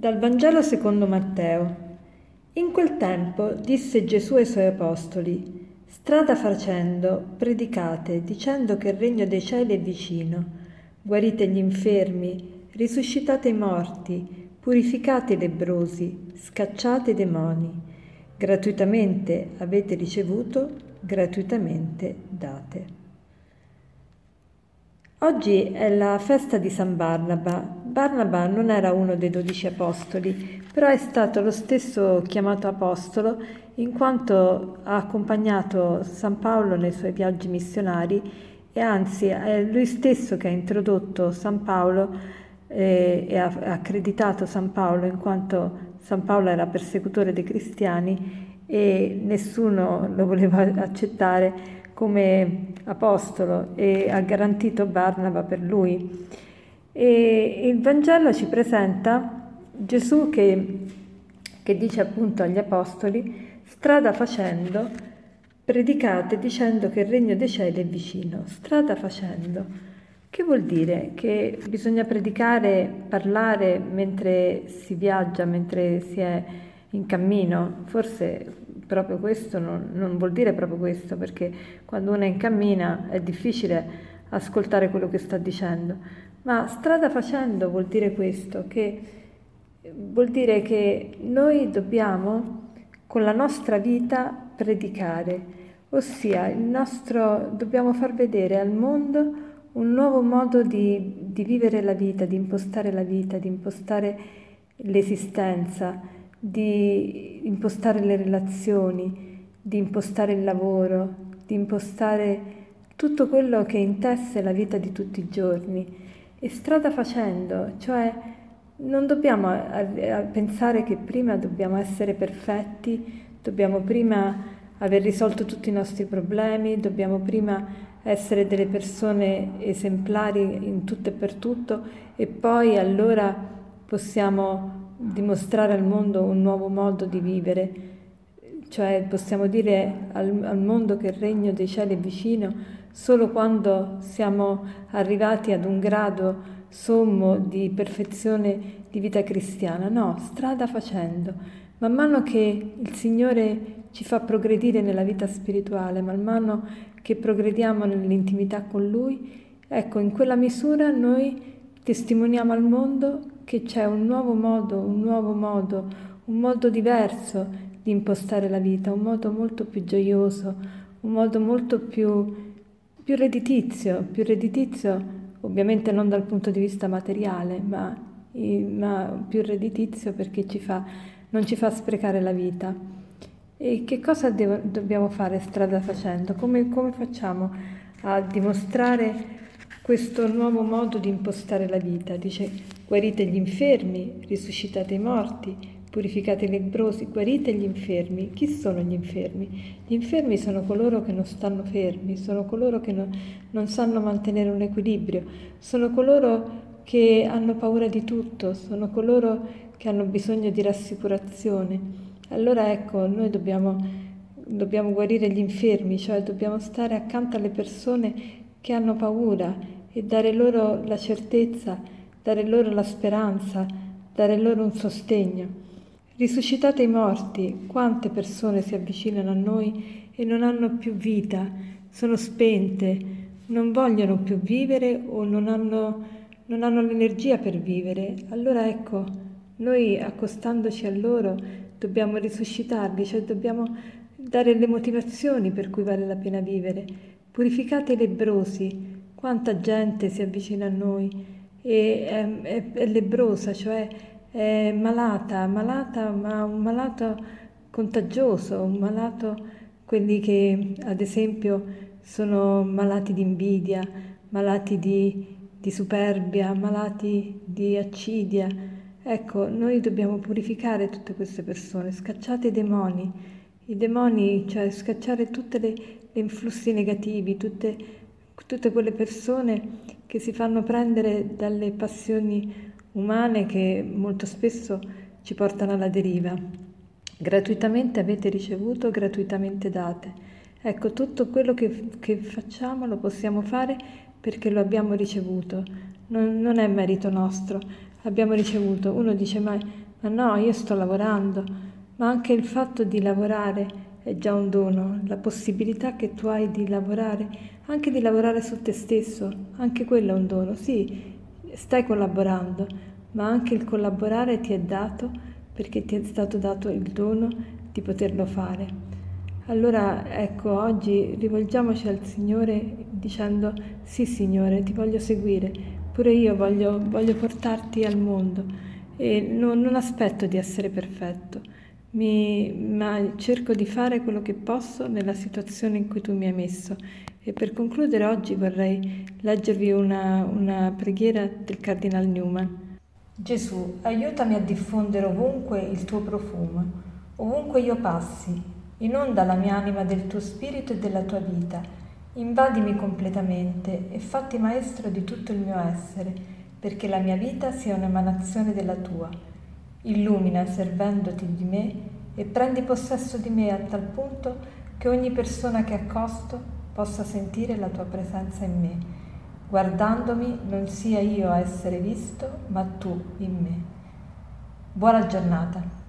Dal Vangelo secondo Matteo. In quel tempo disse Gesù ai suoi apostoli, strada facendo, predicate, dicendo che il regno dei cieli è vicino, guarite gli infermi, risuscitate i morti, purificate i lebrosi, scacciate i demoni. Gratuitamente avete ricevuto, gratuitamente date. Oggi è la festa di San Barnaba. Barnaba non era uno dei dodici apostoli, però è stato lo stesso chiamato apostolo in quanto ha accompagnato San Paolo nei suoi viaggi missionari e anzi è lui stesso che ha introdotto San Paolo eh, e ha accreditato San Paolo in quanto San Paolo era persecutore dei cristiani e nessuno lo voleva accettare come apostolo e ha garantito Barnaba per lui. E il Vangelo ci presenta Gesù che, che dice appunto agli apostoli, strada facendo, predicate dicendo che il regno dei cieli è vicino. Strada facendo. Che vuol dire? Che bisogna predicare, parlare mentre si viaggia, mentre si è in cammino? Forse proprio questo non, non, vuol dire proprio questo, perché quando uno è in cammina è difficile ascoltare quello che sta dicendo, ma strada facendo vuol dire questo, che vuol dire che noi dobbiamo con la nostra vita predicare, ossia nostro, dobbiamo far vedere al mondo un nuovo modo di, di vivere la vita, di impostare la vita, di impostare l'esistenza di impostare le relazioni, di impostare il lavoro, di impostare tutto quello che intesse la vita di tutti i giorni. E strada facendo, cioè non dobbiamo pensare che prima dobbiamo essere perfetti, dobbiamo prima aver risolto tutti i nostri problemi, dobbiamo prima essere delle persone esemplari in tutto e per tutto e poi allora possiamo dimostrare al mondo un nuovo modo di vivere, cioè possiamo dire al, al mondo che il regno dei cieli è vicino solo quando siamo arrivati ad un grado sommo di perfezione di vita cristiana, no, strada facendo. Man mano che il Signore ci fa progredire nella vita spirituale, man mano che progrediamo nell'intimità con Lui, ecco, in quella misura noi testimoniamo al mondo che c'è un nuovo modo, un nuovo modo, un modo diverso di impostare la vita, un modo molto più gioioso, un modo molto più, più redditizio, più redditizio ovviamente non dal punto di vista materiale, ma, ma più redditizio perché ci fa, non ci fa sprecare la vita. E che cosa devo, dobbiamo fare strada facendo? Come, come facciamo a dimostrare questo nuovo modo di impostare la vita. Dice guarite gli infermi, risuscitate i morti, purificate i lebrosi, guarite gli infermi. Chi sono gli infermi? Gli infermi sono coloro che non stanno fermi, sono coloro che non, non sanno mantenere un equilibrio, sono coloro che hanno paura di tutto, sono coloro che hanno bisogno di rassicurazione. Allora ecco, noi dobbiamo, dobbiamo guarire gli infermi, cioè dobbiamo stare accanto alle persone che hanno paura e dare loro la certezza, dare loro la speranza, dare loro un sostegno. Risuscitate i morti, quante persone si avvicinano a noi e non hanno più vita, sono spente, non vogliono più vivere o non hanno, non hanno l'energia per vivere. Allora ecco, noi accostandoci a loro dobbiamo risuscitarli, cioè dobbiamo dare le motivazioni per cui vale la pena vivere. Purificate i lebrosi, quanta gente si avvicina a noi e è, è, è lebrosa, cioè è malata, malata, ma un malato contagioso, un malato, quelli che ad esempio sono malati di invidia, malati di, di superbia, malati di accidia. Ecco, noi dobbiamo purificare tutte queste persone, scacciate i demoni, i demoni, cioè scacciare tutti le influssi negativi, tutte tutte quelle persone che si fanno prendere dalle passioni umane che molto spesso ci portano alla deriva. Gratuitamente avete ricevuto, gratuitamente date. Ecco, tutto quello che, che facciamo lo possiamo fare perché lo abbiamo ricevuto, non, non, è merito nostro, abbiamo ricevuto. Uno dice ma Ma no, io sto lavorando, ma anche il fatto di lavorare è già un dono, la possibilità che tu hai di lavorare, anche di lavorare su te stesso, anche quello è un dono. Sì, stai collaborando, ma anche il collaborare ti è dato perché ti è stato dato il dono di poterlo fare. Allora ecco, oggi rivolgiamoci al Signore dicendo sì Signore, ti voglio seguire, pure io voglio, voglio portarti al mondo e non, non aspetto di essere perfetto mi, ma cerco di fare quello che posso nella situazione in cui tu mi hai messo. E per concludere oggi vorrei leggervi una, una preghiera del Cardinal Newman. Gesù, aiutami a diffondere ovunque il tuo profumo, ovunque io passi, inonda la mia anima del tuo spirito e della tua vita, invadimi completamente e fatti maestro di tutto il mio essere, perché la mia vita sia un'emanazione della tua illumina servendoti di me e prendi possesso di me a tal punto che ogni persona che accosto possa sentire la tua presenza in me. Guardandomi non sia io a essere visto, ma tu in me. Buona giornata.